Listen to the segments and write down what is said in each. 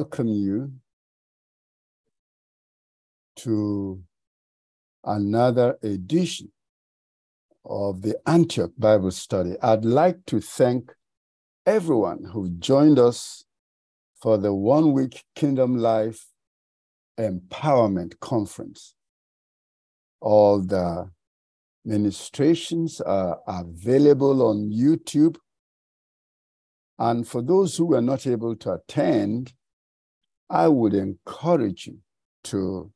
welcome you to another edition of the Antioch Bible Study. I'd like to thank everyone who joined us for the one week Kingdom Life Empowerment Conference. All the ministrations are available on YouTube. And for those who were not able to attend, I would encourage you to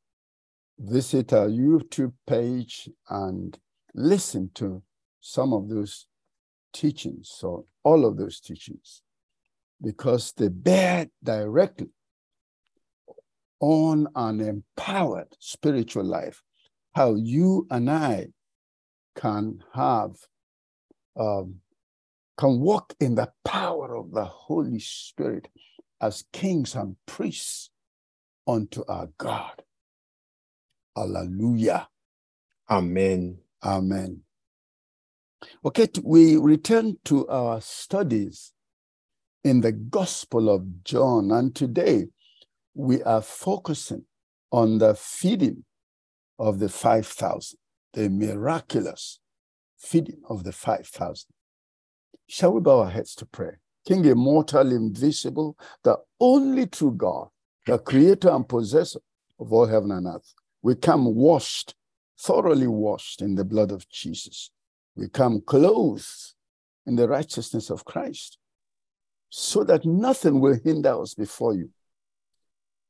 visit our YouTube page and listen to some of those teachings or all of those teachings because they bear directly on an empowered spiritual life, how you and I can have, um, can walk in the power of the Holy Spirit as kings and priests unto our God. Hallelujah. Amen. Amen. Okay, we return to our studies in the Gospel of John, and today we are focusing on the feeding of the 5,000, the miraculous feeding of the 5,000. Shall we bow our heads to pray? King immortal, invisible, the only true God, the creator and possessor of all heaven and earth. We come washed, thoroughly washed in the blood of Jesus. We come clothed in the righteousness of Christ, so that nothing will hinder us before you,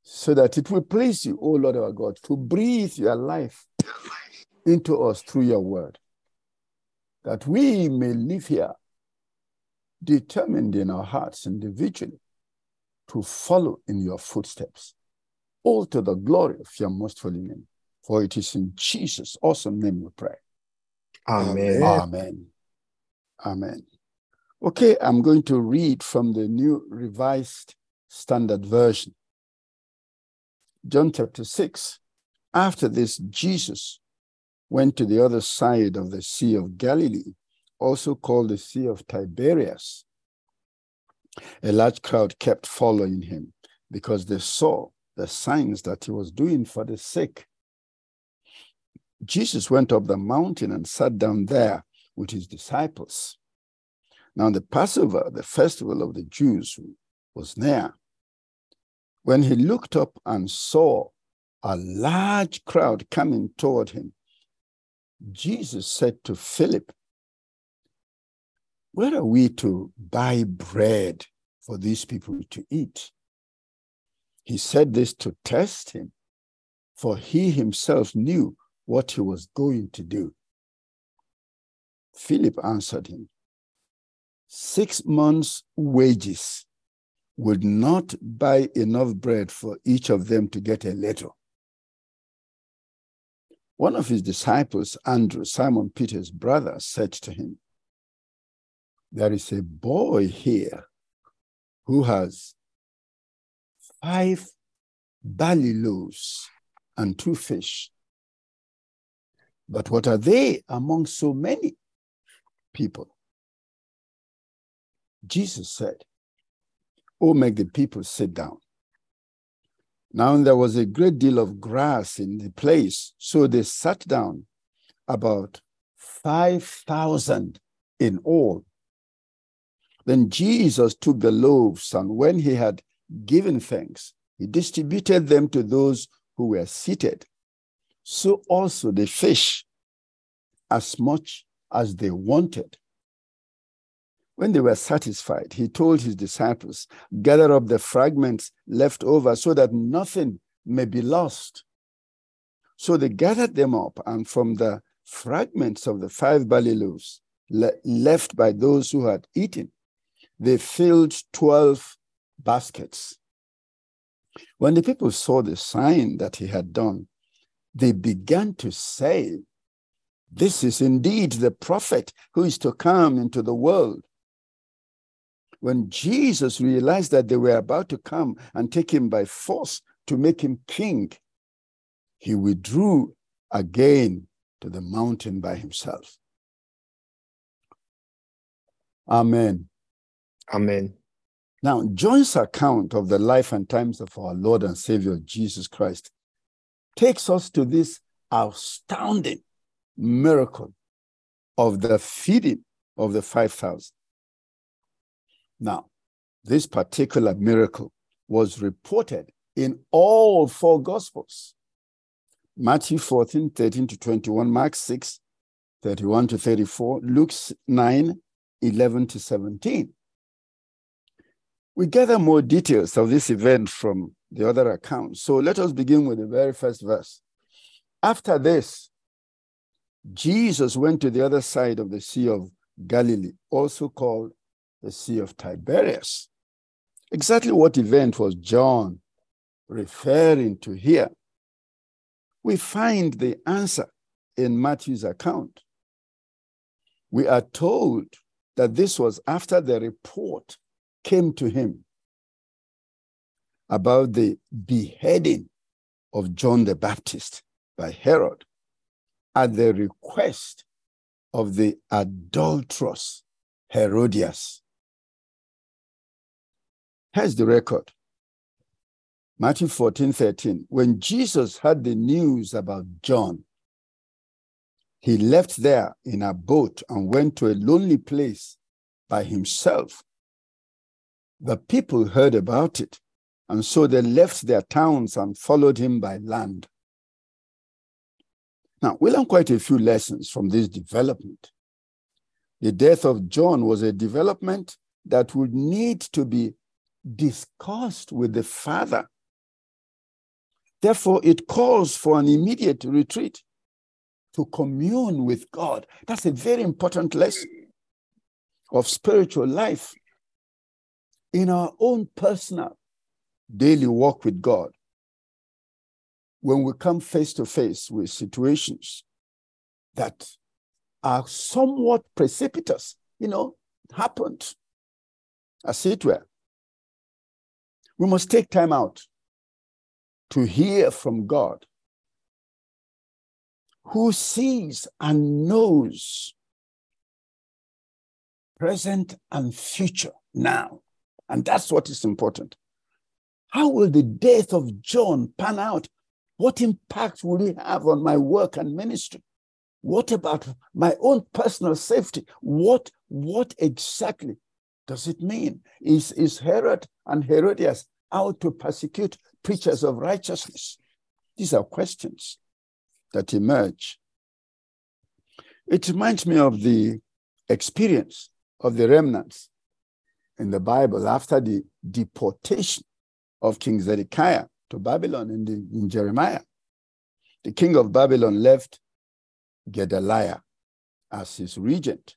so that it will please you, O Lord our God, to breathe your life into us through your word, that we may live here determined in our hearts individually to follow in your footsteps, all to the glory of your most holy name. For it is in Jesus' awesome name we pray. Amen. Amen. Amen. Okay, I'm going to read from the New Revised Standard Version. John chapter 6. After this, Jesus went to the other side of the Sea of Galilee also called the Sea of Tiberias. A large crowd kept following him because they saw the signs that he was doing for the sick. Jesus went up the mountain and sat down there with his disciples. Now, the Passover, the festival of the Jews, was near. When he looked up and saw a large crowd coming toward him, Jesus said to Philip, where are we to buy bread for these people to eat? He said this to test him, for he himself knew what he was going to do. Philip answered him, Six months' wages would not buy enough bread for each of them to get a little. One of his disciples, Andrew, Simon Peter's brother, said to him, there is a boy here who has five barley loaves and two fish. But what are they among so many people? Jesus said, Oh, make the people sit down. Now there was a great deal of grass in the place, so they sat down, about 5,000 in all. Then Jesus took the loaves, and when he had given thanks, he distributed them to those who were seated. So also the fish, as much as they wanted. When they were satisfied, he told his disciples, Gather up the fragments left over so that nothing may be lost. So they gathered them up, and from the fragments of the five barley loaves le- left by those who had eaten, they filled 12 baskets. When the people saw the sign that he had done, they began to say, This is indeed the prophet who is to come into the world. When Jesus realized that they were about to come and take him by force to make him king, he withdrew again to the mountain by himself. Amen. Amen. Now, John's account of the life and times of our Lord and Savior Jesus Christ takes us to this astounding miracle of the feeding of the 5,000. Now, this particular miracle was reported in all four Gospels Matthew 14, 13 to 21, Mark 6, 31 to 34, Luke 9, 11 to 17. We gather more details of this event from the other accounts. So let us begin with the very first verse. After this, Jesus went to the other side of the Sea of Galilee, also called the Sea of Tiberias. Exactly what event was John referring to here? We find the answer in Matthew's account. We are told that this was after the report came to him about the beheading of John the Baptist by Herod at the request of the adulterous Herodias. Here's the record Matthew 14, 13. When Jesus heard the news about John, he left there in a boat and went to a lonely place by himself. The people heard about it, and so they left their towns and followed him by land. Now, we learn quite a few lessons from this development. The death of John was a development that would need to be discussed with the Father Therefore, it calls for an immediate retreat to commune with God. That's a very important lesson of spiritual life in our own personal daily walk with God. When we come face to face with situations that are somewhat precipitous, you know, happened, as it were, we must take time out to hear from God, who sees and knows present and future now. And that's what is important. How will the death of John pan out? What impact will it have on my work and ministry? What about my own personal safety? What, what exactly does it mean? Is, is Herod and Herodias out to persecute preachers of righteousness? These are questions that emerge. It reminds me of the experience of the remnants in the Bible after the deportation of King Zedekiah to Babylon in, the, in Jeremiah. The king of Babylon left Gedaliah as his regent.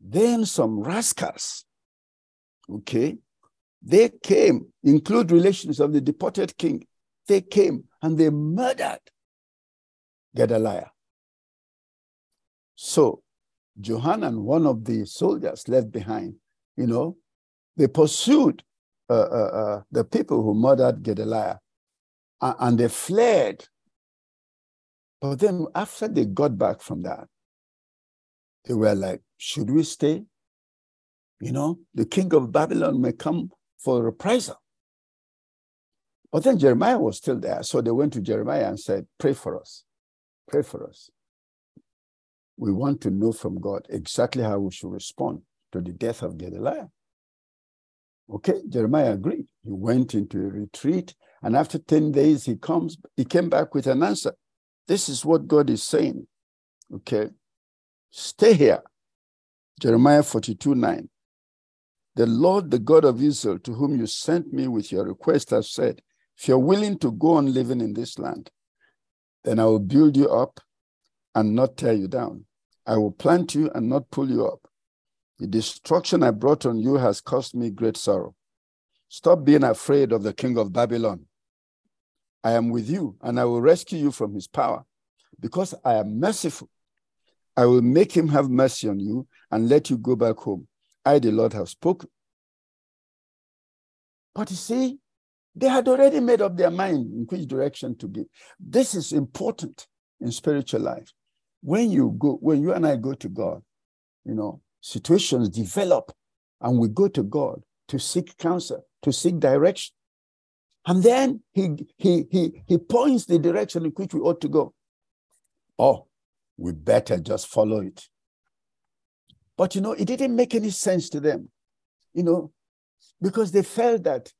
Then some rascals, okay, they came, include relations of the deported king. They came and they murdered Gedaliah. So Johanan, one of the soldiers left behind, you know, they pursued uh, uh, uh, the people who murdered Gedaliah and they fled. But then after they got back from that, they were like, should we stay? You know, the king of Babylon may come for reprisal. But then Jeremiah was still there. So they went to Jeremiah and said, Pray for us. Pray for us. We want to know from God exactly how we should respond to the death of Gedaliah. Okay, Jeremiah agreed. He went into a retreat, and after 10 days, he comes, he came back with an answer. This is what God is saying. Okay. Stay here. Jeremiah 42 9. The Lord, the God of Israel, to whom you sent me with your request, has said, If you're willing to go on living in this land, then I will build you up and not tear you down. I will plant you and not pull you up. The destruction I brought on you has caused me great sorrow. Stop being afraid of the king of Babylon. I am with you, and I will rescue you from his power. Because I am merciful, I will make him have mercy on you and let you go back home. I, the Lord, have spoken. But you see, they had already made up their mind in which direction to go. This is important in spiritual life. When you go, when you and I go to God, you know, situations develop and we go to God. to seek counsel, to seek direction. And then he, he, he, he points the direction in which we ought to go. Oh, we better just follow it. But you know, it didn't make any sense to them, you know, because they felt that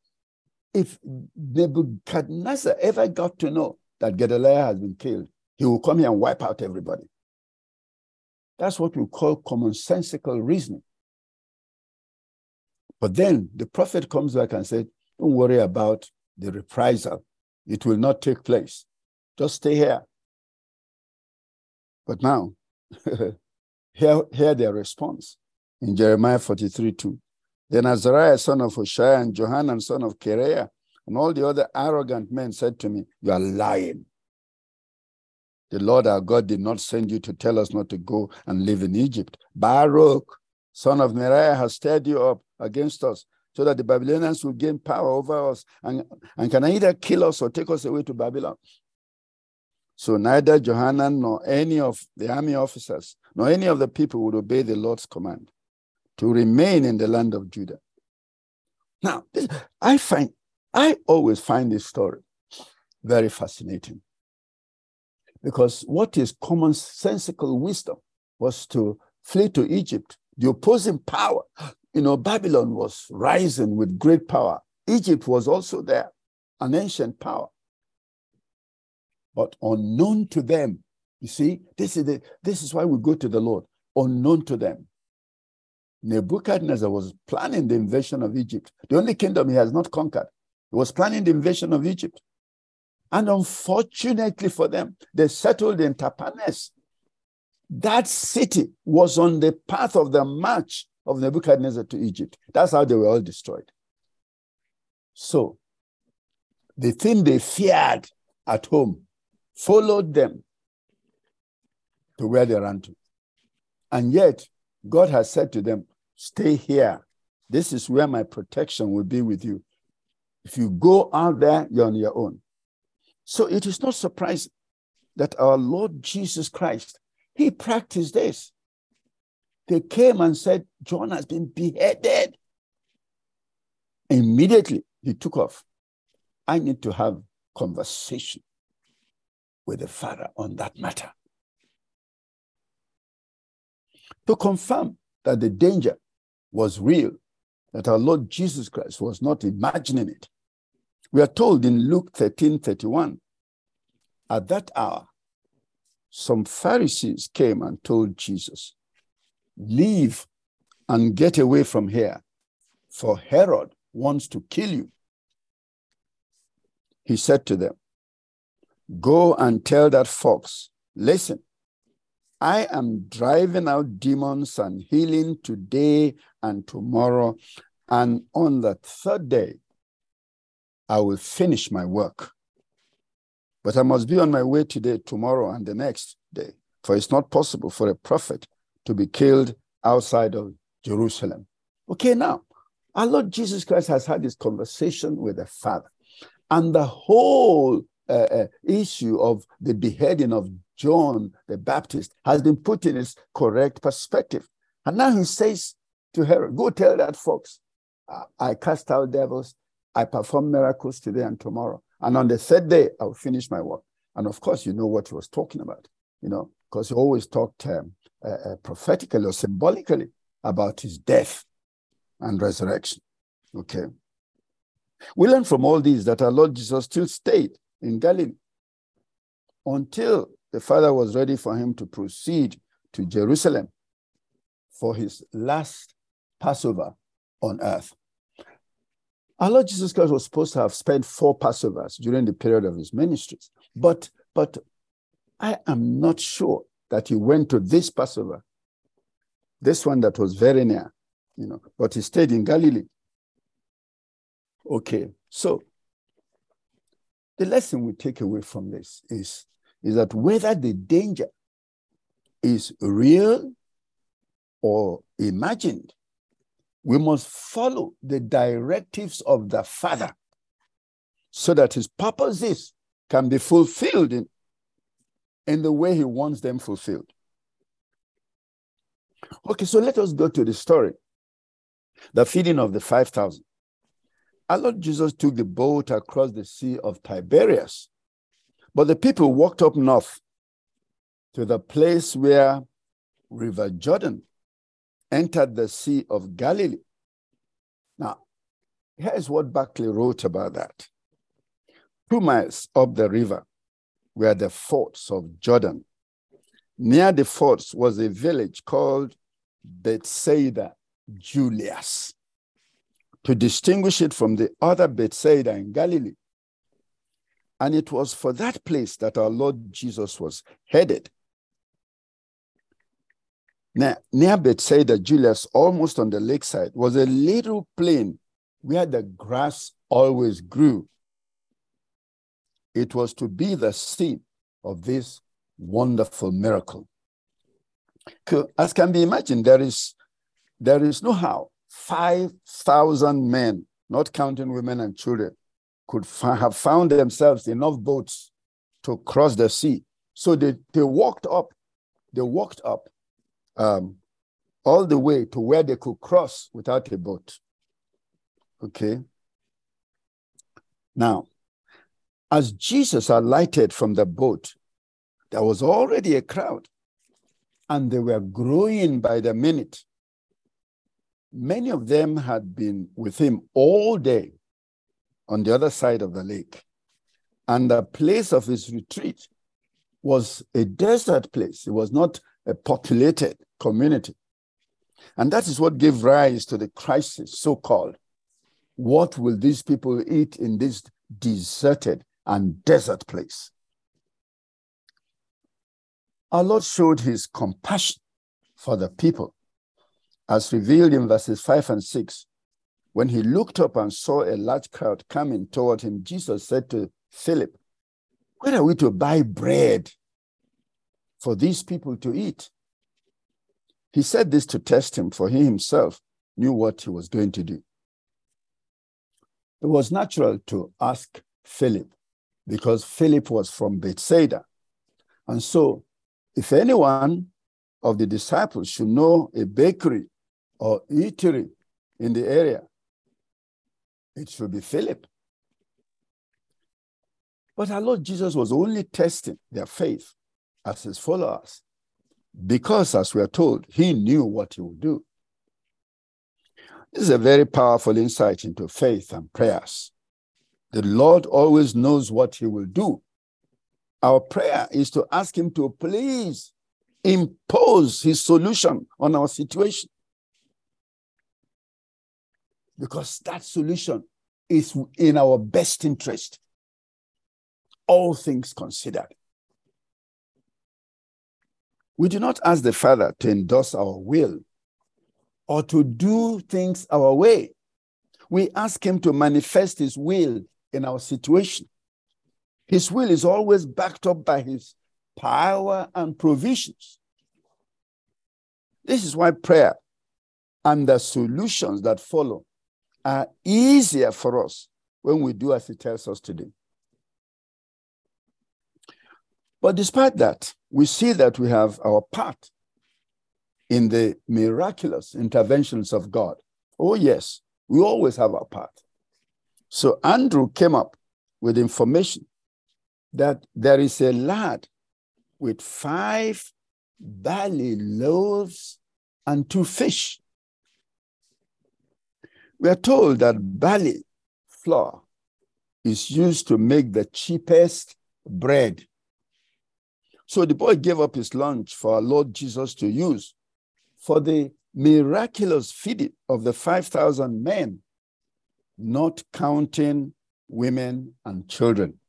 if Nebuchadnezzar ever got to know that Gedaliah has been killed, he will come here and wipe out everybody. That's what we call commonsensical reasoning. But then the prophet comes back and said, Don't worry about the reprisal. It will not take place. Just stay here. But now, hear, hear their response in Jeremiah 43 2. Then Azariah, son of Hoshea, and Johanan, son of Kareah, and all the other arrogant men said to me, You are lying. The Lord our God did not send you to tell us not to go and live in Egypt. Baruch, son of Neriah, has stirred you up against us so that the Babylonians will gain power over us and, and can either kill us or take us away to Babylon. So neither Johanan nor any of the army officers nor any of the people would obey the Lord's command to remain in the land of Judah. Now, this, I find, I always find this story very fascinating because what is commonsensical wisdom was to flee to Egypt. The opposing power, you know, Babylon was rising with great power. Egypt was also there, an ancient power. But unknown to them, you see, this is, the, this is why we go to the Lord, unknown to them. Nebuchadnezzar was planning the invasion of Egypt, the only kingdom he has not conquered. He was planning the invasion of Egypt. And unfortunately for them, they settled in Tahpanhes. That city was on the path of the march of Nebuchadnezzar to Egypt. That's how they were all destroyed. So, the thing they feared at home followed them to where they ran to. And yet, God has said to them, Stay here. This is where my protection will be with you. If you go out there, you're on your own. So it is not surprising that our Lord Jesus Christ, he practiced this. They came and said, John has been beheaded. Immediately he took off. I need to have conversation with the Father on that matter. To confirm that the danger was real, that our Lord Jesus Christ was not imagining it. We are told in Luke 13 31, at that hour, some Pharisees came and told Jesus, Leave and get away from here, for Herod wants to kill you. He said to them, Go and tell that fox, listen, I am driving out demons and healing today and tomorrow. And on the third day, I will finish my work. But I must be on my way today, tomorrow, and the next day. For it's not possible for a prophet to be killed outside of Jerusalem. Okay, now, our Lord Jesus Christ has had this conversation with the Father. And the whole uh, uh, issue of the beheading of John the Baptist has been put in its correct perspective. And now he says to Herod, Go tell that fox, I cast out devils, I perform miracles today and tomorrow. And on the third day, I'll finish my work. And of course, you know what he was talking about, you know, because he always talked um, uh, uh, prophetically or symbolically about his death and resurrection. Okay. We learn from all these that our Lord Jesus still stayed in Galilee until the Father was ready for him to proceed to Jerusalem for his last Passover on earth. Our Lord Jesus Christ was supposed to have spent four Passovers during the period of his ministries, but but I am not sure that he went to this Passover, this one that was very near, you know, but he stayed in Galilee. Okay, so the lesson we take away from this is, is that whether the danger is real or imagined, we must follow the directives of the Father so that his purposes can be fulfilled in, in the way he wants them fulfilled. Okay, so let us go to the story the feeding of the 5,000. Our Lord Jesus took the boat across the Sea of Tiberias, but the people walked up north to the place where River Jordan entered the Sea of Galilee. Now, here's what Barclay wrote about that. Two miles up the river were the forts of Jordan. Near the forts was a village called Bethsaida Julias to distinguish it from the other Bethsaida in Galilee. And it was for that place that our Lord Jesus was headed. Now, near Bethsaida, Julias, almost on the lakeside, was a little plain where the grass always grew. It was to be the scene of this wonderful miracle. As can be imagined, there is, there is no how 5,000 men, not counting women and children, could have found themselves enough boats to cross the sea. So they, they walked up, they walked up um, all the way to where they could cross without a boat. Okay. Now, as Jesus alighted from the boat, there was already a crowd, and they were growing by the minute. Many of them had been with him all day on the other side of the lake. And the place of his retreat was a desert place. It was not populated community. And that is what gave rise to the crisis, so called. What will these people eat in this deserted and desert place? Our Lord showed his compassion for the people, as revealed in verses 5 and 6. When he looked up and saw a large crowd coming toward him, Jesus said to Philip, Where are we to buy bread for these people to eat? He said this to test him, for he himself knew what he was going to do. It was natural to ask Philip because Philip was from Bethsaida. And so, if anyone of the disciples should know a bakery or eatery in the area, it should be Philip. But our Lord Jesus was only testing their faith as his followers because, as we are told, he knew what he would do. This is a very powerful insight into faith and prayers. The Lord always knows what he will do. Our prayer is to ask him to please impose his solution on our situation. Because that solution is in our best interest, all things considered. We do not ask the Father to endorse our will or to do things our way. We ask Him to manifest His will in our situation. His will is always backed up by His power and provisions. This is why prayer and the solutions that follow are easier for us when we do as He tells us to do. But despite that, we see that we have our part in the miraculous interventions of God. Oh, yes, we always have our part. So Andrew came up with information that there is a lad with five barley loaves and two fish. We are told that barley flour is used to make the cheapest bread so the boy gave up his lunch for our Lord Jesus to use for the miraculous feeding of the 5,000 men, not counting women and children.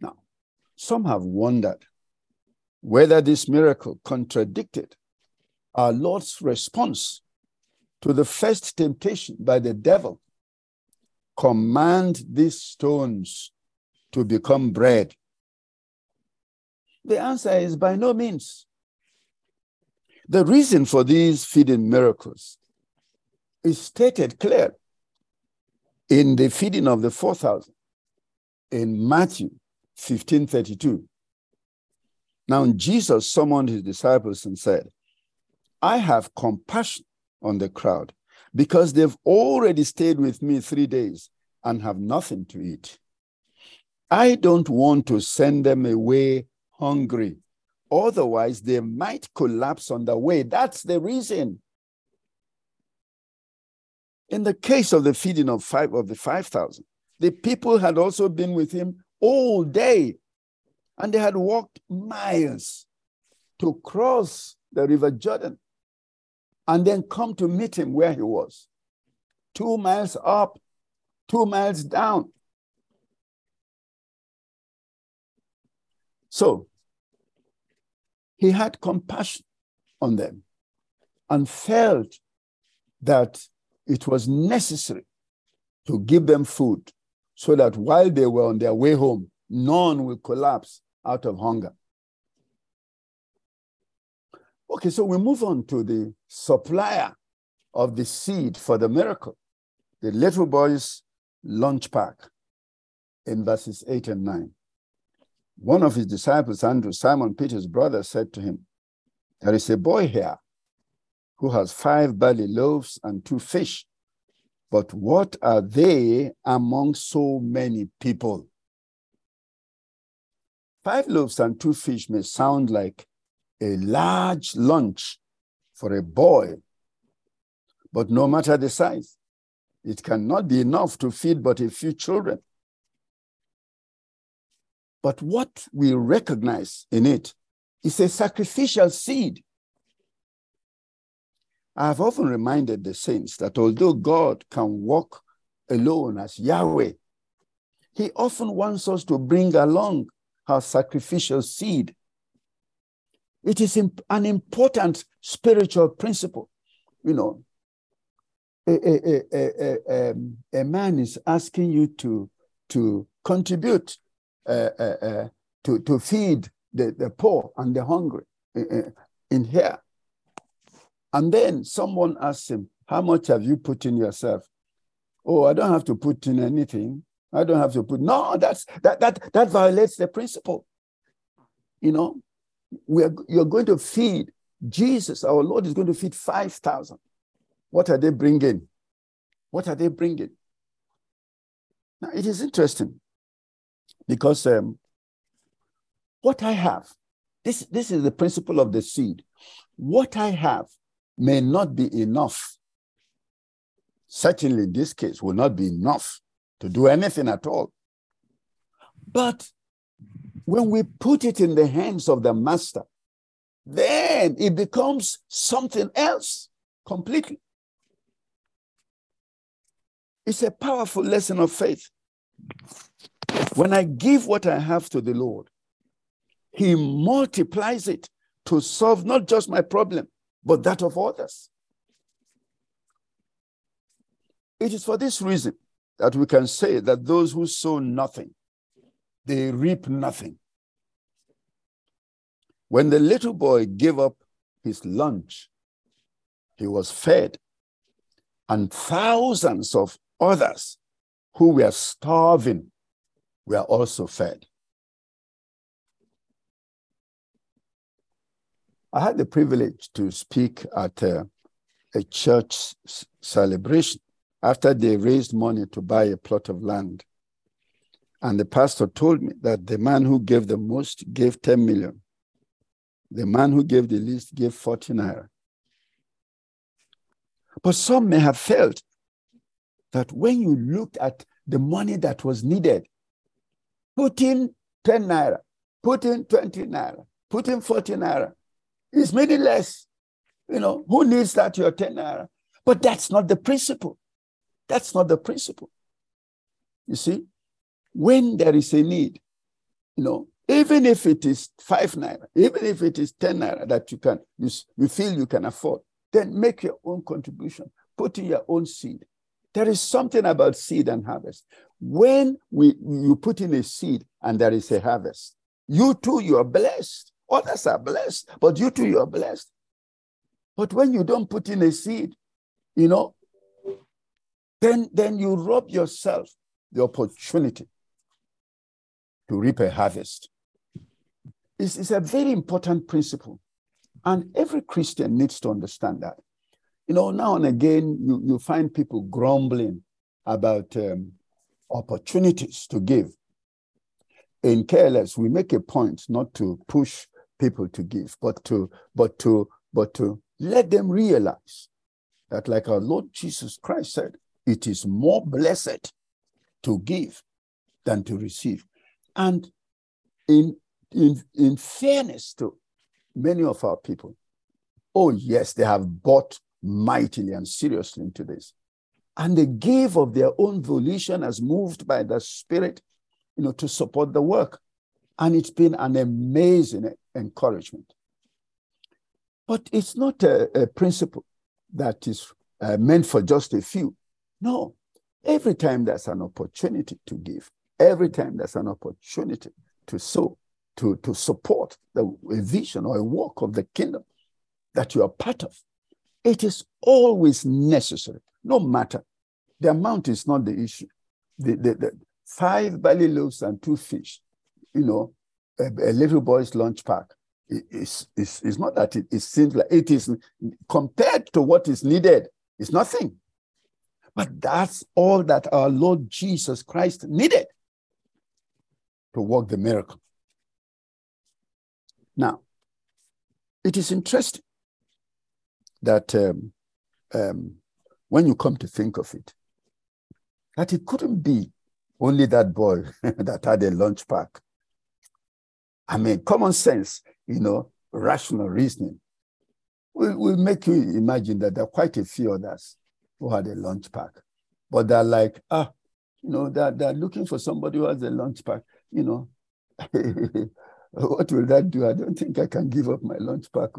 Now, some have wondered whether this miracle contradicted our Lord's response to the first temptation by the devil command these stones to become bread. The answer is by no means. The reason for these feeding miracles is stated clear in the feeding of the 4,000 in Matthew 15 32. Now, Jesus summoned his disciples and said, I have compassion on the crowd because they've already stayed with me three days and have nothing to eat. I don't want to send them away hungry. Otherwise, they might collapse on the way. That's the reason. In the case of the feeding of five of the five thousand, the people had also been with him all day, and they had walked miles to cross the river Jordan and then come to meet him where he was. Two miles up, two miles down. So he had compassion on them and felt that it was necessary to give them food so that while they were on their way home, none will collapse out of hunger. Okay, so we move on to the supplier of the seed for the miracle, the little boy's lunch pack in verses 8 and 9. One of his disciples, Andrew, Simon Peter's brother, said to him, There is a boy here who has five barley loaves and two fish. But what are they among so many people? Five loaves and two fish may sound like a large lunch for a boy, but no matter the size, it cannot be enough to feed but a few children. But what we recognize in it is a sacrificial seed. I have often reminded the saints that although God can walk alone as Yahweh, He often wants us to bring along our sacrificial seed it is an important spiritual principle. You know, a, a, a, a, um, a man is asking you to, to contribute uh, uh, uh, to, to feed the, the poor and the hungry in here. And then someone asks him, How much have you put in yourself? Oh, I don't have to put in anything. I don't have to put no, that's that that that violates the principle. You know, we are, you're going to feed Jesus, our Lord is going to feed 5,000. What are they bringing? What are they bringing? Now, it is interesting because um, what I have, this, this is the principle of the seed. What I have may not be enough. Certainly, in this case, will not be enough to do anything at all. But when we put it in the hands of the master, then it becomes something else completely. It's a powerful lesson of faith. When I give what I have to the Lord, He multiplies it to solve not just my problem, but that of others. It is for this reason that we can say that those who sow nothing they reap nothing. When the little boy gave up his lunch, he was fed, and thousands of others who were starving were also fed. I had the privilege to speak at a, a church celebration after they raised money to buy a plot of land and the pastor told me that the man who gave the most gave 10 million. The man who gave the least gave 40 naira. But some may have felt that when you looked at the money that was needed, put in 10 naira, put in 20 naira, put in 40 naira, is meaningless. You know, who needs that? Your 10 naira. But that's not the principle. That's not the principle. You see, when there is a need, you know, even if it is five naira, even if it is 10 naira that you can, you, you feel you can afford, then make your own contribution, put in your own seed. There is something about seed and harvest. When we, you put in a seed and there is a harvest, you too, you are blessed. Others are blessed, but you too, you are blessed. But when you don't put in a seed, you know, then, then you rob yourself the opportunity to reap a harvest. It's, it's a very important principle. And every Christian needs to understand that. You know, now and again, you, you find people grumbling about um, opportunities to give. In KLS, we make a point not to push people to give, but to but to but to let them realize that, like our Lord Jesus Christ said, it is more blessed to give than to receive. And in in in fairness to many of our people, oh yes, they have bought mightily and seriously into this. And they gave of their own volition as moved by the Spirit, you know, to support the work. And it's been an amazing encouragement. But it's not a, a principle that is uh, meant for just a few. No, every time there's an opportunity to give, every time there's an opportunity to sow, to, to support the, a vision or a work of the kingdom that you are part of, it is always necessary, no matter. The amount is not the issue. The, the, the five barley loaves and two fish, you know, a, a little boy's lunch pack. It's, it's, it's not that it, it seems like it is compared to what is needed, it's nothing. But that's all that our Lord Jesus Christ needed to work the miracle. Now, it is interesting that um, um, when you come to think of it, that it couldn't be only that boy that had a lunch pack. I mean, common sense, you know, rational reasoning will, will make you imagine that there are quite a few others who had a lunch pack. But they're like, ah, you know, they're, they're looking for somebody who has a lunch pack, you know. what will that do? I don't think I can give up my lunch pack.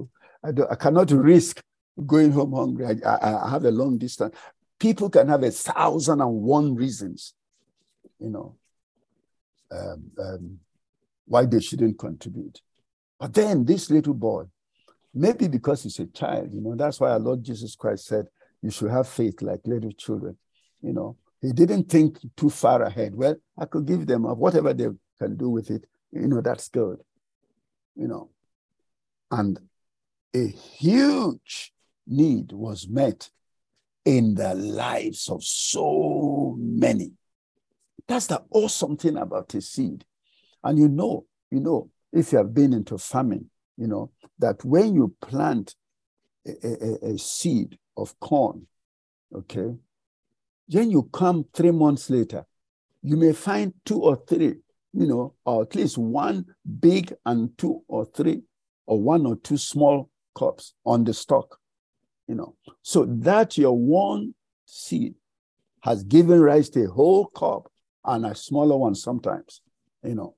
I, don't, I cannot risk going home hungry. I, I, I have a long distance. People can have a thousand and one reasons, you know, um, um, why they shouldn't contribute. But then this little boy, maybe because he's a child, you know, that's why our Lord Jesus Christ said, you should have faith like little children. You know, he didn't think too far ahead. Well, I could give them whatever they can do with it. You know, that's good. You know, and a huge need was met in the lives of so many. That's the awesome thing about a seed. And you know, you know, if you have been into farming, you know, that when you plant a, a, a seed of corn, okay, then you come three months later, you may find two or three, you know, or at least one big and two or three, or one or two small crops on the stalk you know. So that your one seed has given rise to a whole crop and a smaller one sometimes, you know.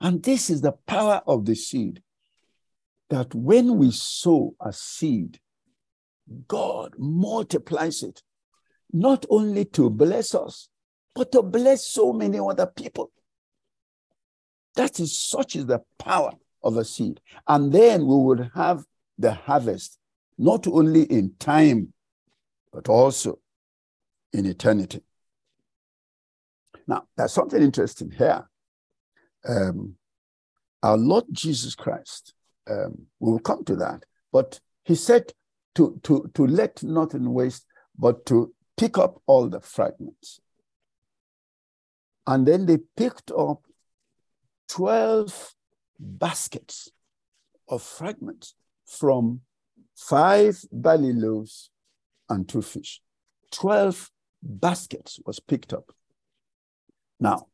And this is the power of the seed that when we sow a seed, God multiplies it, not only to bless us, but to bless so many other people. That is such is the power of a seed. And then we would have the harvest not only in time, but also in eternity. Now, there's something interesting here. Um, our Lord Jesus Christ, um, we will come to that, but he said to, to, to let nothing waste, but to pick up all the fragments. And then they picked up 12 baskets of fragments from five barley loaves and two fish. 12 baskets was picked up. Now,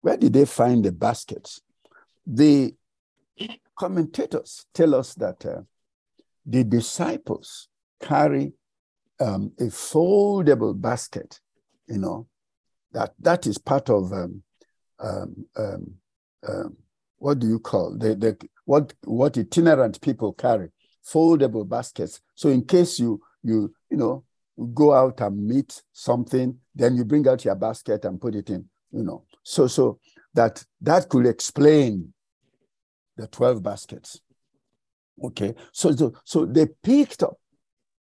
where did they find the baskets? The commentators tell us that uh, the disciples carry um, a foldable basket, you know, that, that is part of um, um, um, um what do you call the, the what what itinerant people carry foldable baskets. So in case you you you know go out and meet something, then you bring out your basket and put it in. You know, so so that that could explain the twelve baskets. Okay, so so, so they picked up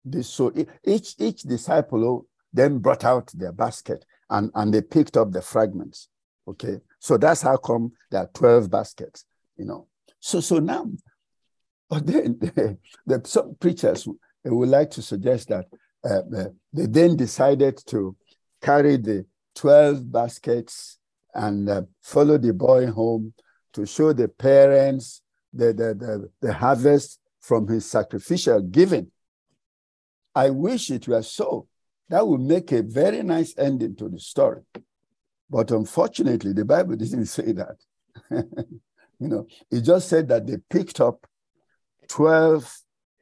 this. So each each disciple then brought out their basket and and they picked up the fragments. Okay, so that's how come there are twelve baskets. You know, so so now but then the, some preachers would like to suggest that uh, uh, they then decided to carry the 12 baskets and uh, follow the boy home to show the parents the, the, the, the harvest from his sacrificial giving. I wish it were so. That would make a very nice ending to the story. But unfortunately, the Bible didn't say that. you know, it just said that they picked up 12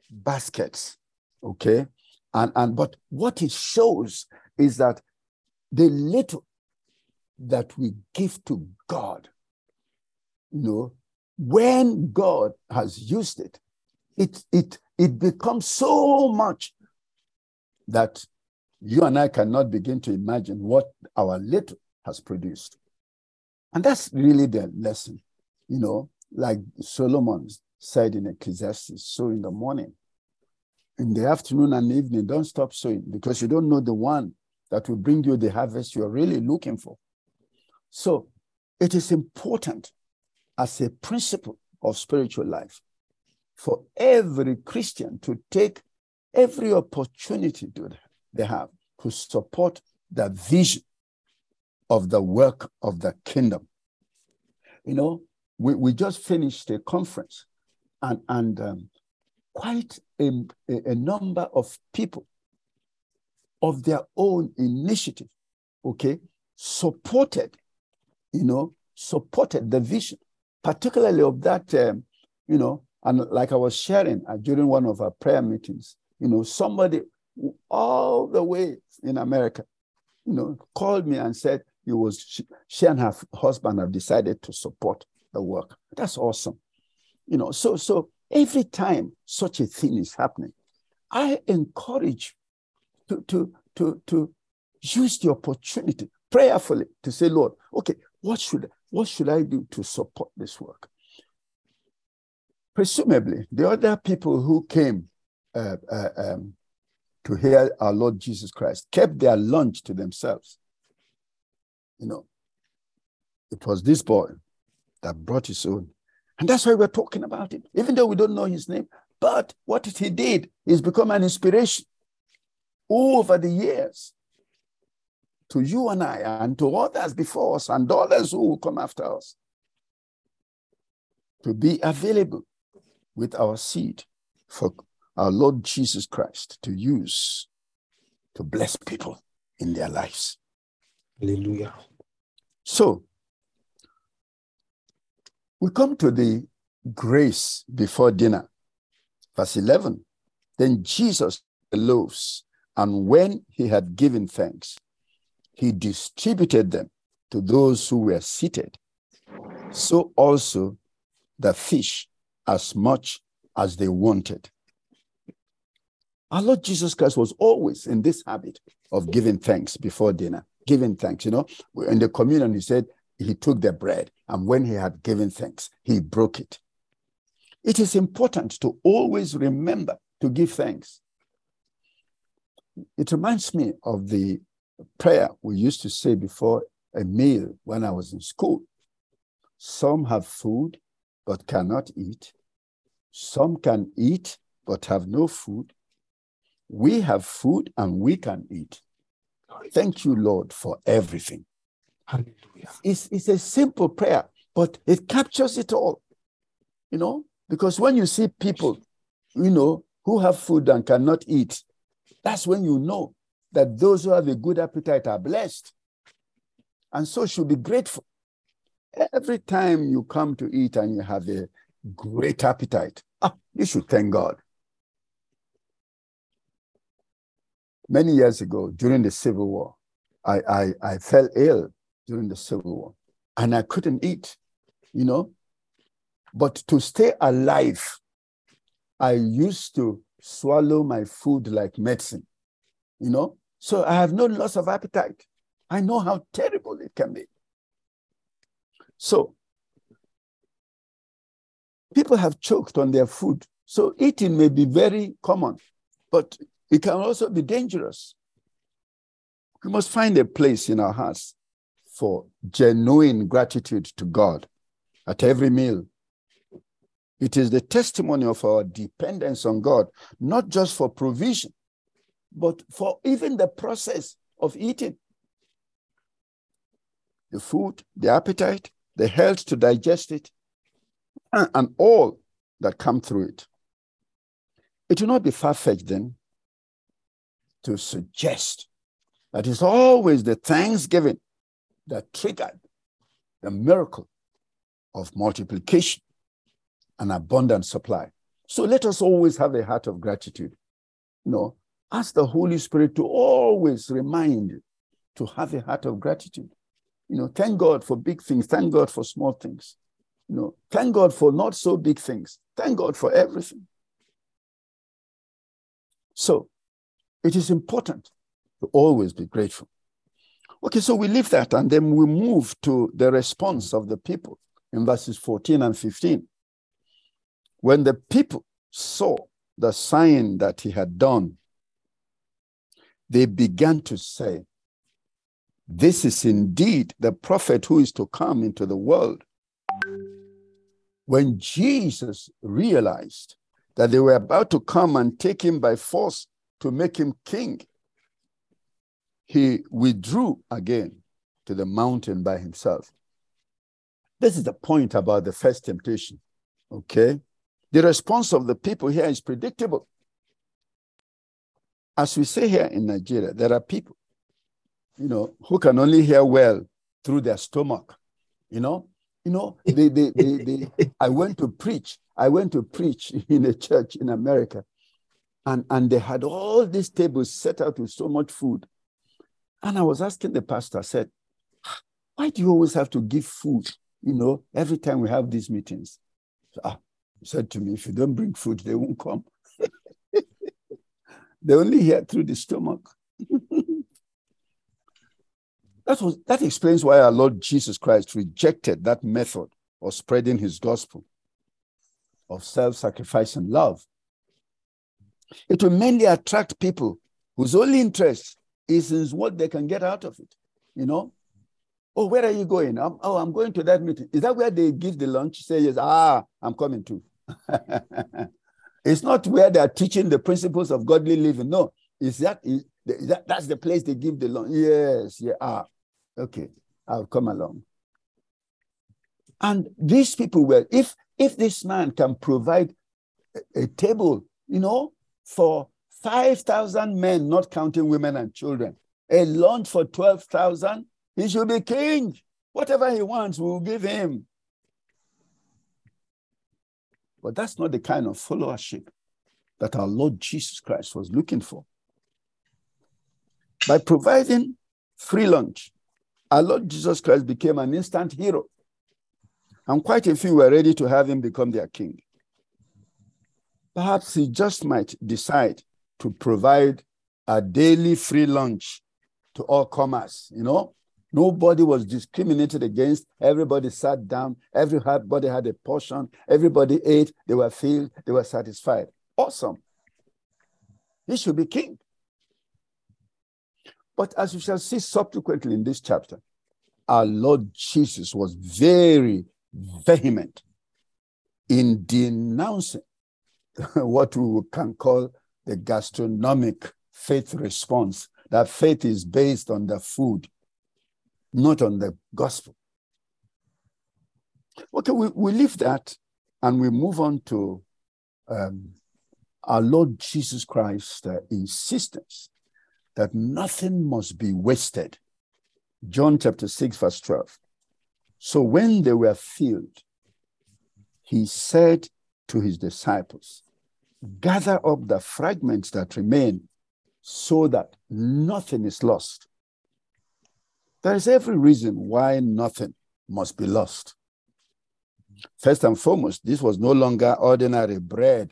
baskets. Okay. And, and but what it shows is that the little that we give to God, you know, when God has used it, it, it, it becomes so much that you and I cannot begin to imagine what our little has produced. And that's really the lesson, you know, like Solomon said in Ecclesiastes, sow in the morning. In the afternoon and evening, don't stop sowing because you don't know the one that will bring you the harvest you're really looking for. So it is important as a principle of spiritual life for every Christian to take every opportunity they have to support the vision of the work of the kingdom. You know, we, we just finished a conference and, and um, quite a, a number of people of their own initiative, okay, supported, you know, supported the vision, particularly of that, um, you know, and like I was sharing uh, during one of our prayer meetings, you know, somebody all the way in America, you know, called me and said he was she, she and her husband have decided to support the work. That's awesome. You know, so so every time such a thing is happening, I encourage to to to to use the opportunity prayerfully to say, Lord, okay, what should what should I do to support this work? Presumably, the other people who came uh, uh, um, to hear our Lord Jesus Christ kept their lunch to themselves. You know, it was this boy that brought his own. And that's why we're talking about him, even though we don't know his name. But what he did is become an inspiration over the years to you and I and to others before us and others who will come after us to be available with our seed for our Lord Jesus Christ to use to bless people in their lives. Hallelujah. So, we come to the grace before dinner. Verse 11. Then Jesus loaves, and when he had given thanks, he distributed them to those who were seated. So also the fish, as much as they wanted. Our Lord Jesus Christ was always in this habit of giving thanks before dinner, giving thanks. You know, in the communion, he said he took the bread, and when he had given thanks, he broke it. It is important to always remember to give thanks. It reminds me of the prayer we used to say before a meal when I was in school. Some have food but cannot eat. Some can eat but have no food. We have food and we can eat. Thank you, Lord, for everything. Hallelujah. It's, it's a simple prayer, but it captures it all. You know, because when you see people, you know, who have food and cannot eat, that's when you know that those who have a good appetite are blessed. And so should be grateful. Every time you come to eat and you have a great appetite, ah, you should thank God. Many years ago, during the Civil War, I, I, I fell ill during the Civil War and I couldn't eat, you know. But to stay alive, I used to swallow my food like medicine, you know. So I have no loss of appetite. I know how terrible it can be. So people have choked on their food. So eating may be very common, but it can also be dangerous. We must find a place in our hearts for genuine gratitude to God at every meal. It is the testimony of our dependence on God, not just for provision, but for even the process of eating. The food, the appetite, the health to digest it, and all that come through it. It will not be far fetched then to suggest that it's always the thanksgiving that triggered the miracle of multiplication and abundant supply. So let us always have a heart of gratitude. You know, ask the Holy Spirit to always remind you to have a heart of gratitude. You know, thank God for big things, thank God for small things. You know, thank God for not so big things. Thank God for everything. So it is important to always be grateful. Okay, so we leave that and then we move to the response of the people in verses 14 and 15. When the people saw the sign that he had done, they began to say, This is indeed the prophet who is to come into the world. When Jesus realized that they were about to come and take him by force to make him king, he withdrew again to the mountain by himself. This is the point about the first temptation. Okay? The response of the people here is predictable. As we say here in Nigeria, there are people, you know, who can only hear well through their stomach. You know, you know, they, they, they, they, I went to preach. I went to preach in a church in America, and, and they had all these tables set out with so much food. And I was asking the pastor, I said, why do you always have to give food, you know, every time we have these meetings? So, ah, he said to me, if you don't bring food, they won't come. they only hear through the stomach. that, was, that explains why our Lord Jesus Christ rejected that method of spreading his gospel of self sacrifice and love. It will mainly attract people whose only interest is what they can get out of it. You know, oh, where are you going? I'm, oh, I'm going to that meeting. Is that where they give the lunch? Say yes. Ah, I'm coming too. it's not where they are teaching the principles of godly living. No, is that is that that's the place they give the lunch? Yes, yeah. Ah, okay, I'll come along. And these people were, if if this man can provide a, a table, you know, for 5,000 men, not counting women and children, a lunch for 12,000, he should be king. Whatever he wants, we'll give him. But that's not the kind of followership that our Lord Jesus Christ was looking for. By providing free lunch, our Lord Jesus Christ became an instant hero. And quite a few were ready to have him become their king. Perhaps he just might decide to provide a daily free lunch to all comers, you know? Nobody was discriminated against. Everybody sat down. Everybody had a portion. Everybody ate. They were filled. They were satisfied. Awesome. He should be king. But as we shall see subsequently in this chapter, our Lord Jesus was very vehement in denouncing what we can call the gastronomic faith response. That faith is based on the food, not on the gospel. Okay, we, we leave that and we move on to um, our Lord Jesus Christ's uh, insistence that nothing must be wasted. John chapter 6, verse 12. So when they were filled, he said to his disciples, gather up the fragments that remain so that nothing is lost. There is every reason why nothing must be lost. First and foremost, this was no longer ordinary bread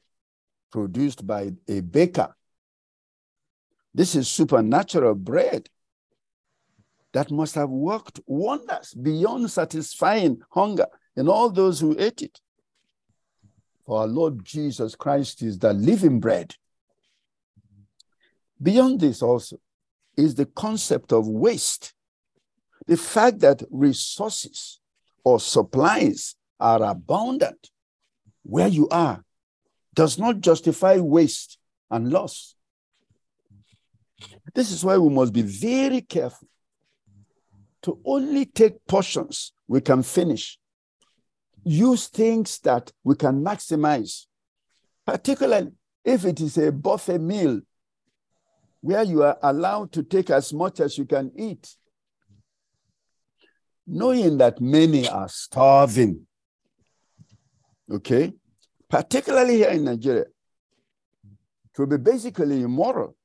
produced by a baker. This is supernatural bread that must have worked wonders beyond satisfying hunger in all those who ate it. For our Lord Jesus Christ is the living bread. Beyond this, also, is the concept of waste. The fact that resources or supplies are abundant where you are does not justify waste and loss. This is why we must be very careful to only take portions we can finish. Use things that we can maximize, particularly if it is a buffet meal where you are allowed to take as much as you can eat, knowing that many are starving. Okay? Particularly here in Nigeria, it will be basically immoral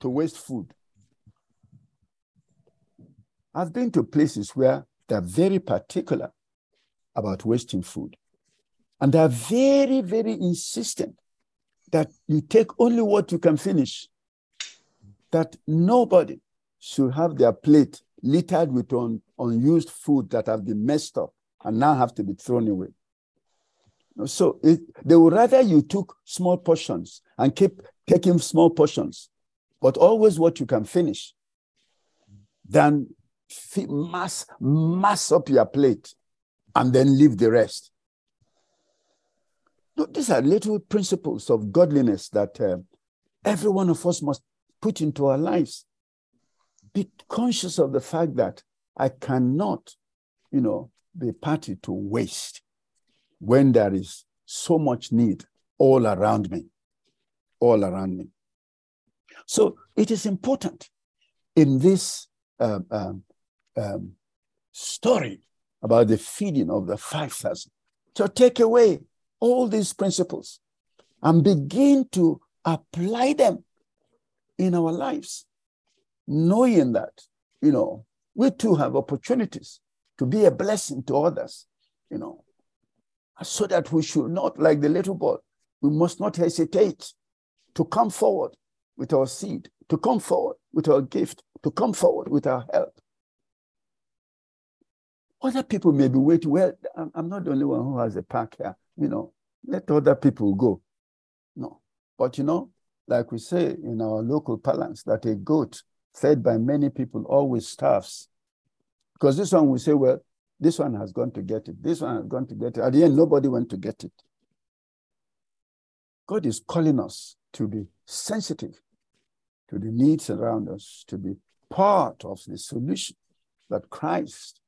to waste food. I've been to places where they're very particular about wasting food. And they're very, very insistent that you take only what you can finish, that nobody should have their plate littered with un, unused food that have been messed up and now have to be thrown away. So it, they would rather you took small portions and keep taking small portions, but always what you can finish, than mass mass up your plate and then leave the rest. No, these are little principles of godliness that uh, every one of us must put into our lives. Be conscious of the fact that I cannot, you know, be party to waste when there is so much need all around me, all around me. So it is important in this um, um, um, story about the feeding of the 5,000 to take away all these principles and begin to apply them in our lives, knowing that, you know, we too have opportunities to be a blessing to others, you know, so that we should not, like the little boy, we must not hesitate to come forward with our seed, to come forward with our gift, to come forward with our help. Other people may be waiting. Well, I'm not the only one who has a pack here. You know, let other people go. No. But you know, like we say in our local parlance, that a goat fed by many people always starves. Because this one will say, well, this one has gone to get it. This one has gone to get it. At the end, nobody went to get it. God is calling us to be sensitive to the needs around us, to be part of the solution that Christ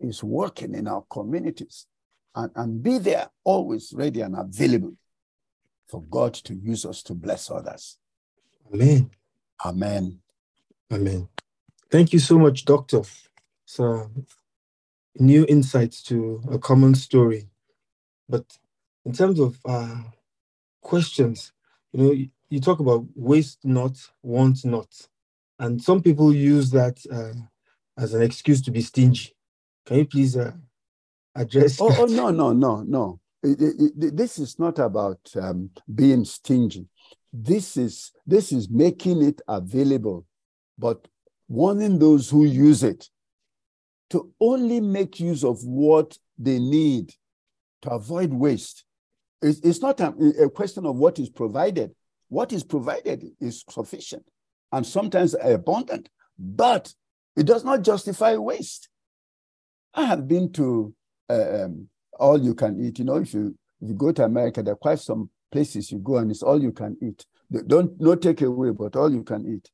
is working in our communities and, and be there always ready and available for God to use us to bless others. Amen. Amen. Amen. Thank you so much, Doctor. So, new insights to a common story. But in terms of uh, questions, you know, you, you talk about waste not, want not. And some people use that uh, as an excuse to be stingy. Can you please uh, address? Oh, oh, no, no, no, no. It, it, it, this is not about um, being stingy. This is this is making it available, but warning those who use it to only make use of what they need to avoid waste. It's, it's not a, a question of what is provided. What is provided is sufficient and sometimes abundant, but it does not justify waste. I have been to uh, um, all you can eat. You know, if you if you go to America, there are quite some places you go and it's all you can eat. They don't no take away, but all you can eat.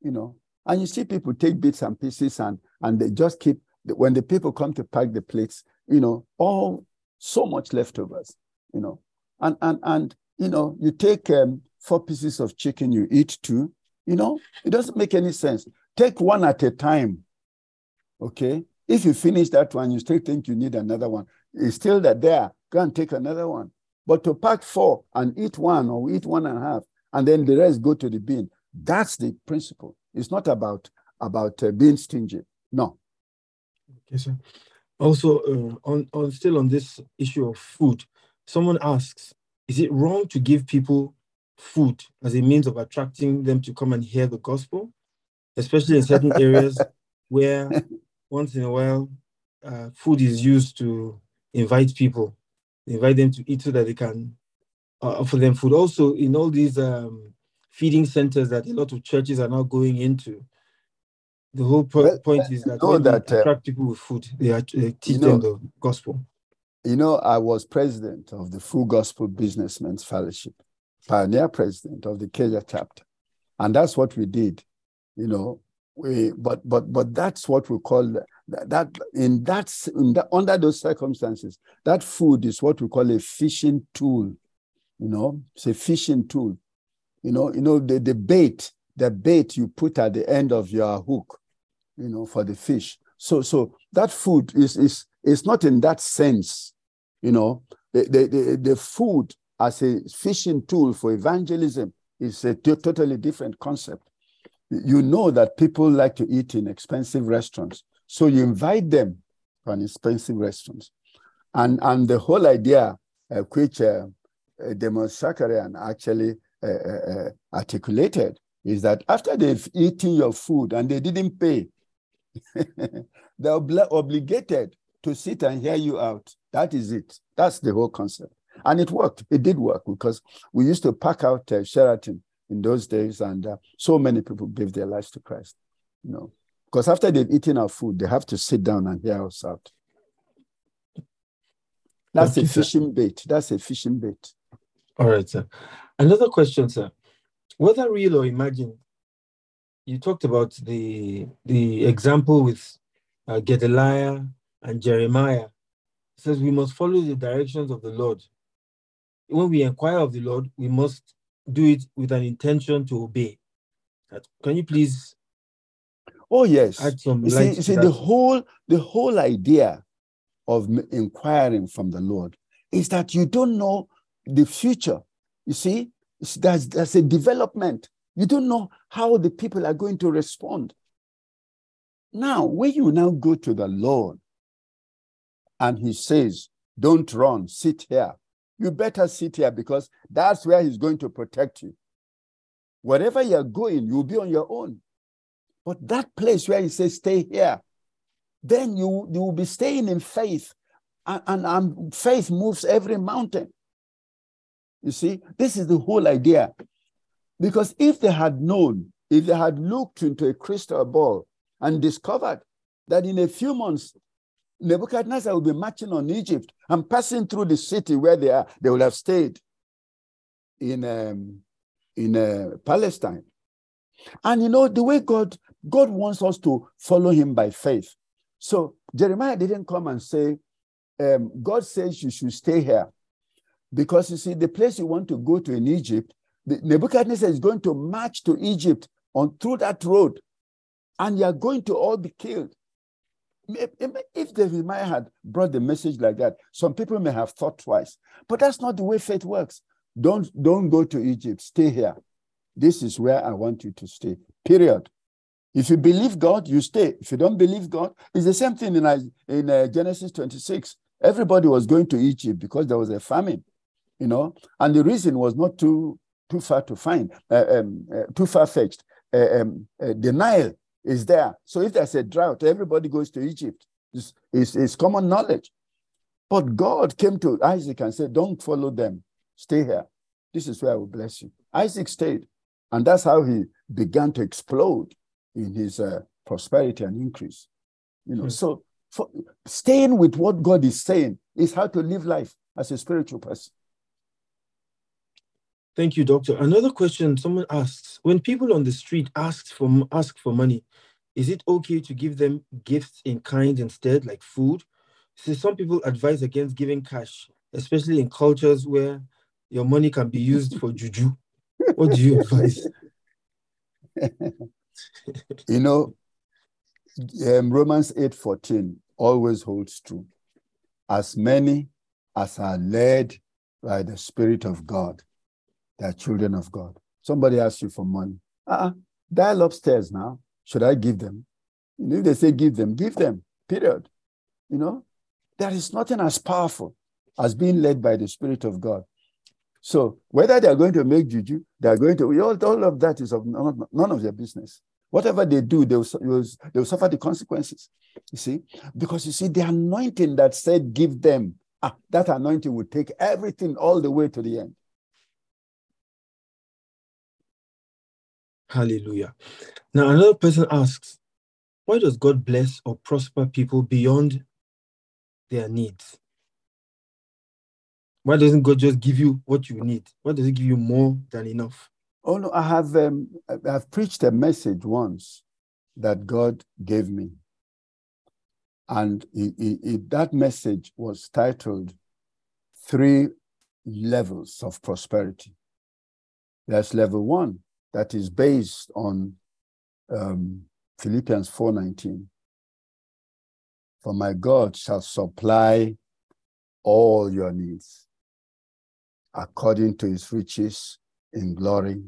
You know, and you see people take bits and pieces and and they just keep when the people come to pack the plates. You know, all so much leftovers. You know, and and and you know, you take um, four pieces of chicken, you eat two. You know, it doesn't make any sense. Take one at a time. Okay, if you finish that one, you still think you need another one. It's still that there. Go and take another one. But to pack four and eat one or eat one and a half, and then the rest go to the bin. That's the principle. It's not about about uh, being stingy. No. Okay, sir. Also, uh, on, on still on this issue of food, someone asks, is it wrong to give people food as a means of attracting them to come and hear the gospel, especially in certain areas where once in a while, uh, food is used to invite people, invite them to eat so that they can uh, offer them food. Also, in all these um, feeding centers that a lot of churches are now going into, the whole po- well, point is that when that, they uh, attract uh, people with food, they, they teach you know, them the gospel. You know, I was president of the Full Gospel Businessmen's Fellowship, pioneer president of the Kenya chapter. And that's what we did. you know. We, but but but that's what we call that, that in that in that under those circumstances, that food is what we call a fishing tool. You know, it's a fishing tool. You know, you know the, the bait, the bait you put at the end of your hook, you know, for the fish. So so that food is is is not in that sense, you know. The, the, the, the food as a fishing tool for evangelism is a t- totally different concept. You know that people like to eat in expensive restaurants, so you invite them to an expensive restaurant. And, and the whole idea, uh, which uh, uh, Demos Shakarian actually uh, uh, uh, articulated, is that after they've eaten your food and they didn't pay, they're obli- obligated to sit and hear you out. That is it. That's the whole concept. And it worked. It did work because we used to pack out uh, Sheraton in those days, and uh, so many people gave their lives to Christ. You know, because after they've eaten our food, they have to sit down and hear us out. That's Thank a fishing sir. bait. That's a fishing bait. All right, sir. Another question, sir. Whether real or imagined, you talked about the the example with uh, Gedaliah and Jeremiah. It says we must follow the directions of the Lord when we inquire of the Lord, we must do it with an intention to obey. Can you please? Oh yes. Add some you see, see the whole the whole idea of inquiring from the Lord is that you don't know the future. You see, that's that's a development. You don't know how the people are going to respond. Now, when you now go to the Lord and He says, "Don't run, sit here," you better sit here because that's where he's going to protect you. Wherever you're going, you'll be on your own. But that place where he says, stay here, then you, you will be staying in faith. And, and, and faith moves every mountain. You see, this is the whole idea. Because if they had known, if they had looked into a crystal ball and discovered that in a few months Nebuchadnezzar will be marching on Egypt and passing through the city where they are. They will have stayed in um, in uh, Palestine. And you know the way God God wants us to follow Him by faith. So Jeremiah didn't come and say, um, "God says you should stay here," because you see the place you want to go to in Egypt, the, Nebuchadnezzar is going to march to Egypt on through that road, and you are going to all be killed. If Jeremiah had brought the message like that, some people may have thought twice. But that's not the way faith works. Don't, don't go to Egypt. Stay here. This is where I want you to stay. Period. If you believe God, you stay. If you don't believe God, it's the same thing in, in uh, Genesis 26. Everybody was going to Egypt because there was a famine, you know, and the reason was not too too far to find, uh, um, uh, too far fetched. Uh, um, uh, the Nile is there. So if there's a drought, everybody goes to Egypt. It's, it's, it's common knowledge. But God came to Isaac and said, Don't follow them. Stay here. This is where I will bless you. Isaac stayed. And that's how he began to explode in his uh, prosperity and increase. You know, hmm. so for, staying with what God is saying is how to live life as a spiritual person. Thank you, doctor. Another question someone asks: When people on the street ask for ask for money, is it okay to give them gifts in kind instead, like food? So some people advise against giving cash, especially in cultures where your money can be used for juju. What do you advise? you know, um, Romans 8:14 always holds true. As many as are led by the Spirit of God, they are children of God. Somebody asks you for money. Uh-uh. Dial upstairs now. Should I give them? You know, if they say give them, give them, period. You know, there is nothing as powerful as being led by the Spirit of God. So whether they are going to make juju, they are going to, all, all of that is of none, none of their business. Whatever they do, they will, they will suffer the consequences. You see, because you see, the anointing that said give them, ah, that anointing will take everything all the way to the end. Hallelujah. Now, another person asks, why does God bless or prosper people beyond their needs? Why doesn't God just give you what you need? Why does He give you more than enough? Oh no, I have um, I've preached a message once that God gave me, and that message was titled Three Levels of Prosperity. That's level one that is based on um, Philippians 4:19. For my God shall supply all your needs according to his riches in glory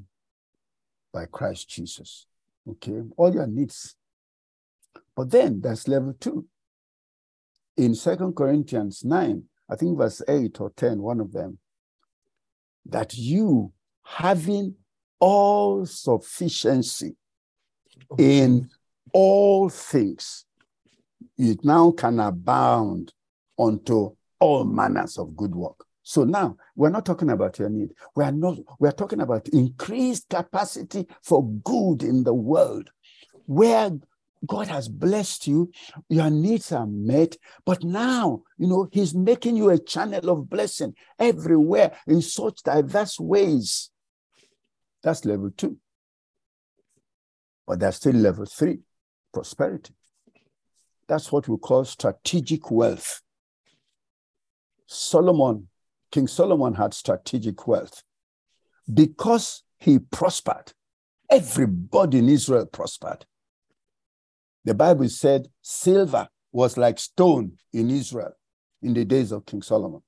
by Christ Jesus. Okay, all your needs. But then there's level two. In Second Corinthians 9, I think verse 8 or 10, one of them, that you having all sufficiency oh, in all things, it now can abound unto all manners of good work. So now we're not talking about your need. We are not, we're talking about increased capacity for good in the world where God has blessed you, your needs are met, but now, you know, He's making you a channel of blessing everywhere in such diverse ways. That's level two. But there's still level three prosperity. That's what we call strategic wealth. Solomon, King Solomon had strategic wealth. Because he prospered, everybody in Israel prospered. The Bible said silver was like stone in Israel in the days of King Solomon.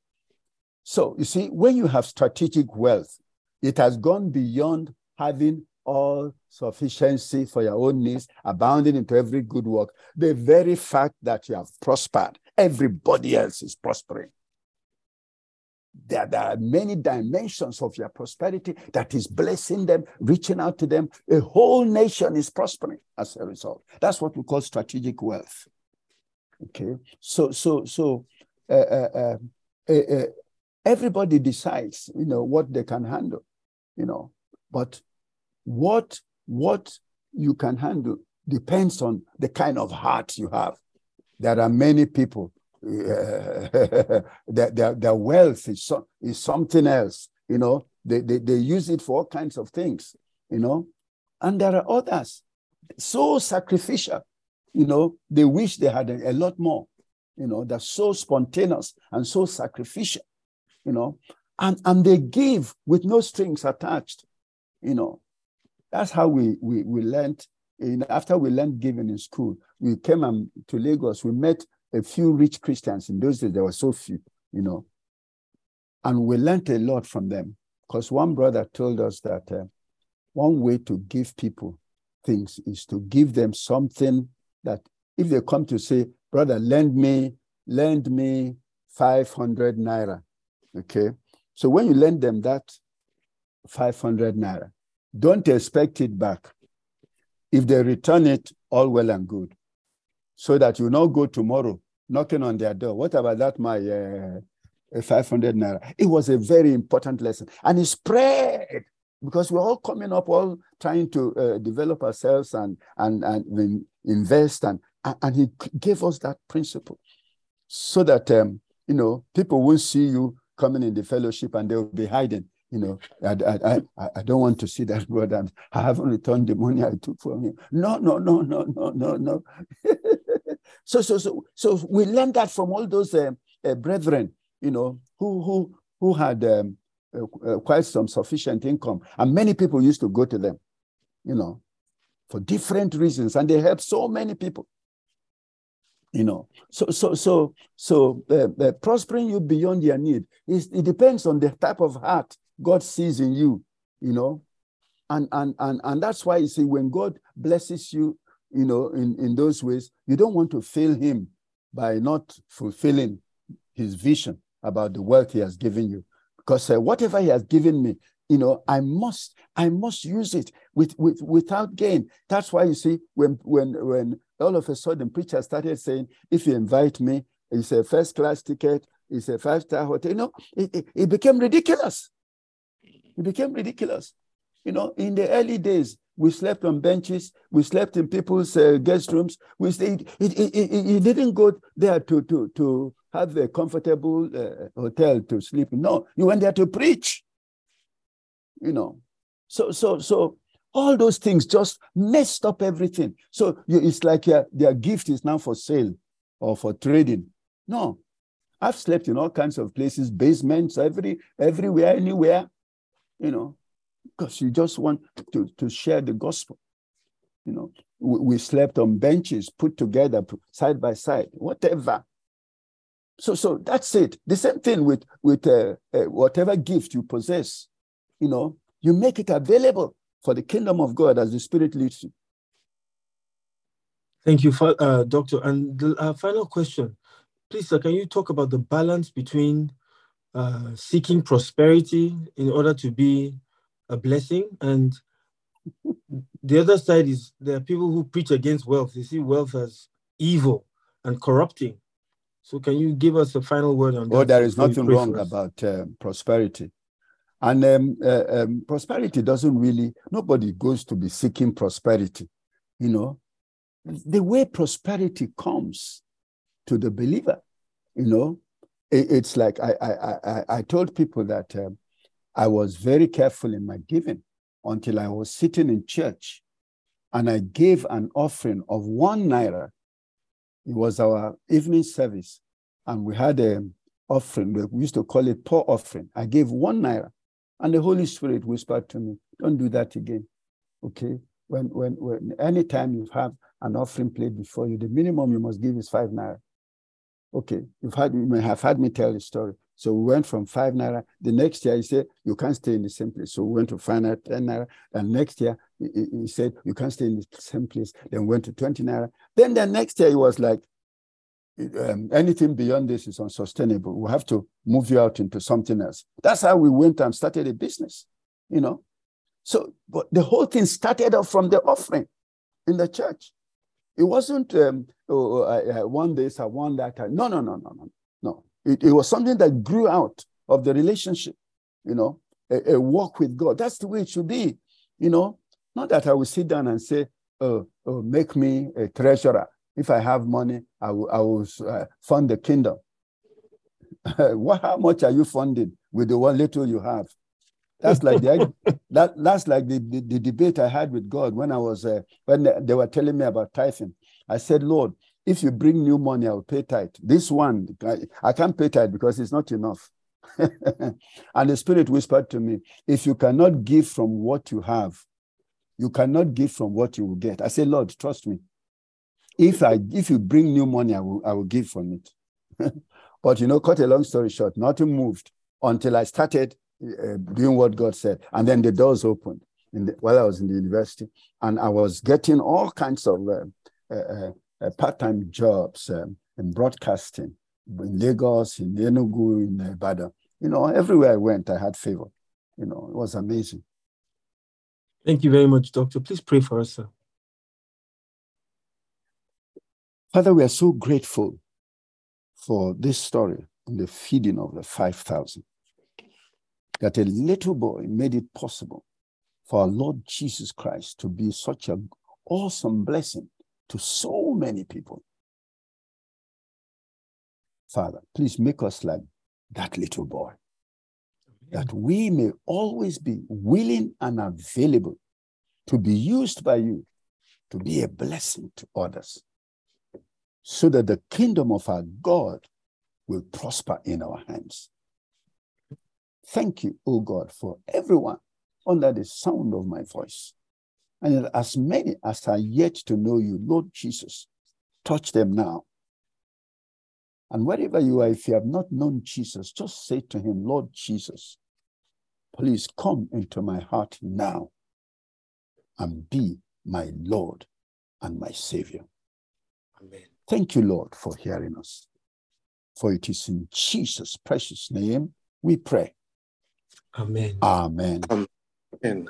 So, you see, when you have strategic wealth, it has gone beyond having all sufficiency for your own needs, abounding into every good work. The very fact that you have prospered, everybody else is prospering. There, there are many dimensions of your prosperity that is blessing them, reaching out to them. A whole nation is prospering as a result. That's what we call strategic wealth. Okay, so so so uh, uh, uh, uh, uh everybody decides, you know, what they can handle, you know, but what what you can handle depends on the kind of heart you have. There are many people their, their, their wealth is, so, is something else. You know, they, they, they use it for all kinds of things, you know. And there are others so sacrificial, you know, they wish they had a, a lot more, you know, they're so spontaneous and so sacrificial, you know, and, and they give with no strings attached, you know. That's how we, we, we learned in, after we learned giving in school, we came to Lagos. We met a few rich Christians. In those days, there were so few, you know. And we learned a lot from them because one brother told us that uh, one way to give people things is to give them something that if they come to say, brother, lend me, lend me 500 naira. Okay. So when you lend them that 500 naira, don't expect it back. If they return it, all well and good so that you not go tomorrow knocking on their door. What about that, my uh, 500 naira? It was a very important lesson. And it spread because we're all coming up, all trying to uh, develop ourselves and, and, and invest. And, and he gave us that principle so that, um, you know, people won't see you coming in the fellowship and they'll be hiding you know, I, I, I, I don't want to see that brother. I haven't returned the money I took from him. No, no, no, no, no, no, no. so, so, so, so we learned that from all those uh, uh, brethren, you know, who, who, who had um, uh, uh, quite some sufficient income, and many people used to go to them, you know, for different reasons, and they helped so many people you know so so so so uh, uh, prospering you beyond your need is it depends on the type of heart God sees in you, you know. And, and, and, and that's why you see, when God blesses you, you know, in, in those ways, you don't want to fail him by not fulfilling his vision about the wealth he has given you. Because uh, whatever he has given me, you know, I must, I must use it with, with without gain. That's why you see, when when when all of a sudden preachers started saying, if you invite me, it's a first class ticket, it's a five star hotel. You know, it, it, it became ridiculous. It became ridiculous. You know, in the early days, we slept on benches, we slept in people's uh, guest rooms. We stayed, it, it, it, it, didn't go there to, to, to have a comfortable uh, hotel to sleep. No, you went there to preach. You know, So, so, so all those things just messed up everything. So it's like uh, their gift is now for sale or for trading. No, I've slept in all kinds of places, basements, every everywhere, anywhere, you know, because you just want to, to share the gospel. You know, we, we slept on benches put together side by side, whatever. So, so that's it. The same thing with with uh, uh, whatever gift you possess. You know, you make it available for the kingdom of God as the Spirit leads you. Thank you, uh, Doctor. And the uh, final question, please, sir, can you talk about the balance between uh, seeking prosperity in order to be a blessing and the other side is there are people who preach against wealth. They see wealth as evil and corrupting. So, can you give us a final word on that? Oh, there is nothing wrong about uh, prosperity. And um, uh, um, prosperity doesn't really, nobody goes to be seeking prosperity. You know, the way prosperity comes to the believer, you know, it, it's like I, I, I, I told people that um, I was very careful in my giving until I was sitting in church and I gave an offering of one naira. It was our evening service, and we had an offering. We used to call it poor offering. I gave one naira. And the Holy Spirit whispered to me, Don't do that again. Okay? When, when, when anytime you have an offering plate before you, the minimum you must give is five naira. Okay, you've had you may have had me tell the story. So we went from five naira. The next year he said you can't stay in the same place. So we went to five naira, ten naira. And next year he, he said you can't stay in the same place. Then went to twenty naira. Then the next year he was like, um, anything beyond this is unsustainable. We have to move you out into something else. That's how we went and started a business, you know. So, but the whole thing started off from the offering in the church. It wasn't um, oh, I, I won this, I won that. No, no, no, no, no, no. It, it was something that grew out of the relationship, you know, a, a walk with God. That's the way it should be, you know. Not that I will sit down and say, oh, oh make me a treasurer if I have money, I will, I will uh, fund the kingdom. what, how much are you funding with the one little you have? That's like the that that's like the, the, the, debate I had with God when I was uh, when they were telling me about tithing. I said, Lord, if you bring new money, I will pay tithe. This one, I, I can't pay tithe because it's not enough. and the Spirit whispered to me, if you cannot give from what you have, you cannot give from what you will get. I said, Lord, trust me. If I if you bring new money, I will I will give from it. but you know, cut a long story short, nothing moved until I started uh, doing what God said, and then the doors opened. The, while I was in the university, and I was getting all kinds of uh, uh, uh part-time jobs um, in broadcasting in Lagos, in Enugu, in Ibadan. You know, everywhere I went, I had favor. You know, it was amazing. Thank you very much, Doctor. Please pray for us, sir. Father, we are so grateful for this story on the feeding of the 5,000. That a little boy made it possible for our Lord Jesus Christ to be such an awesome blessing to so many people. Father, please make us like that little boy, that we may always be willing and available to be used by you to be a blessing to others so that the kingdom of our God will prosper in our hands. Thank you, O God, for everyone under the sound of my voice. And as many as are yet to know you, Lord Jesus, touch them now. And wherever you are, if you have not known Jesus, just say to him, Lord Jesus, please come into my heart now and be my Lord and my Savior. Amen. Thank you, Lord, for hearing us. For it is in Jesus' precious name we pray. Amen. Amen. Amen.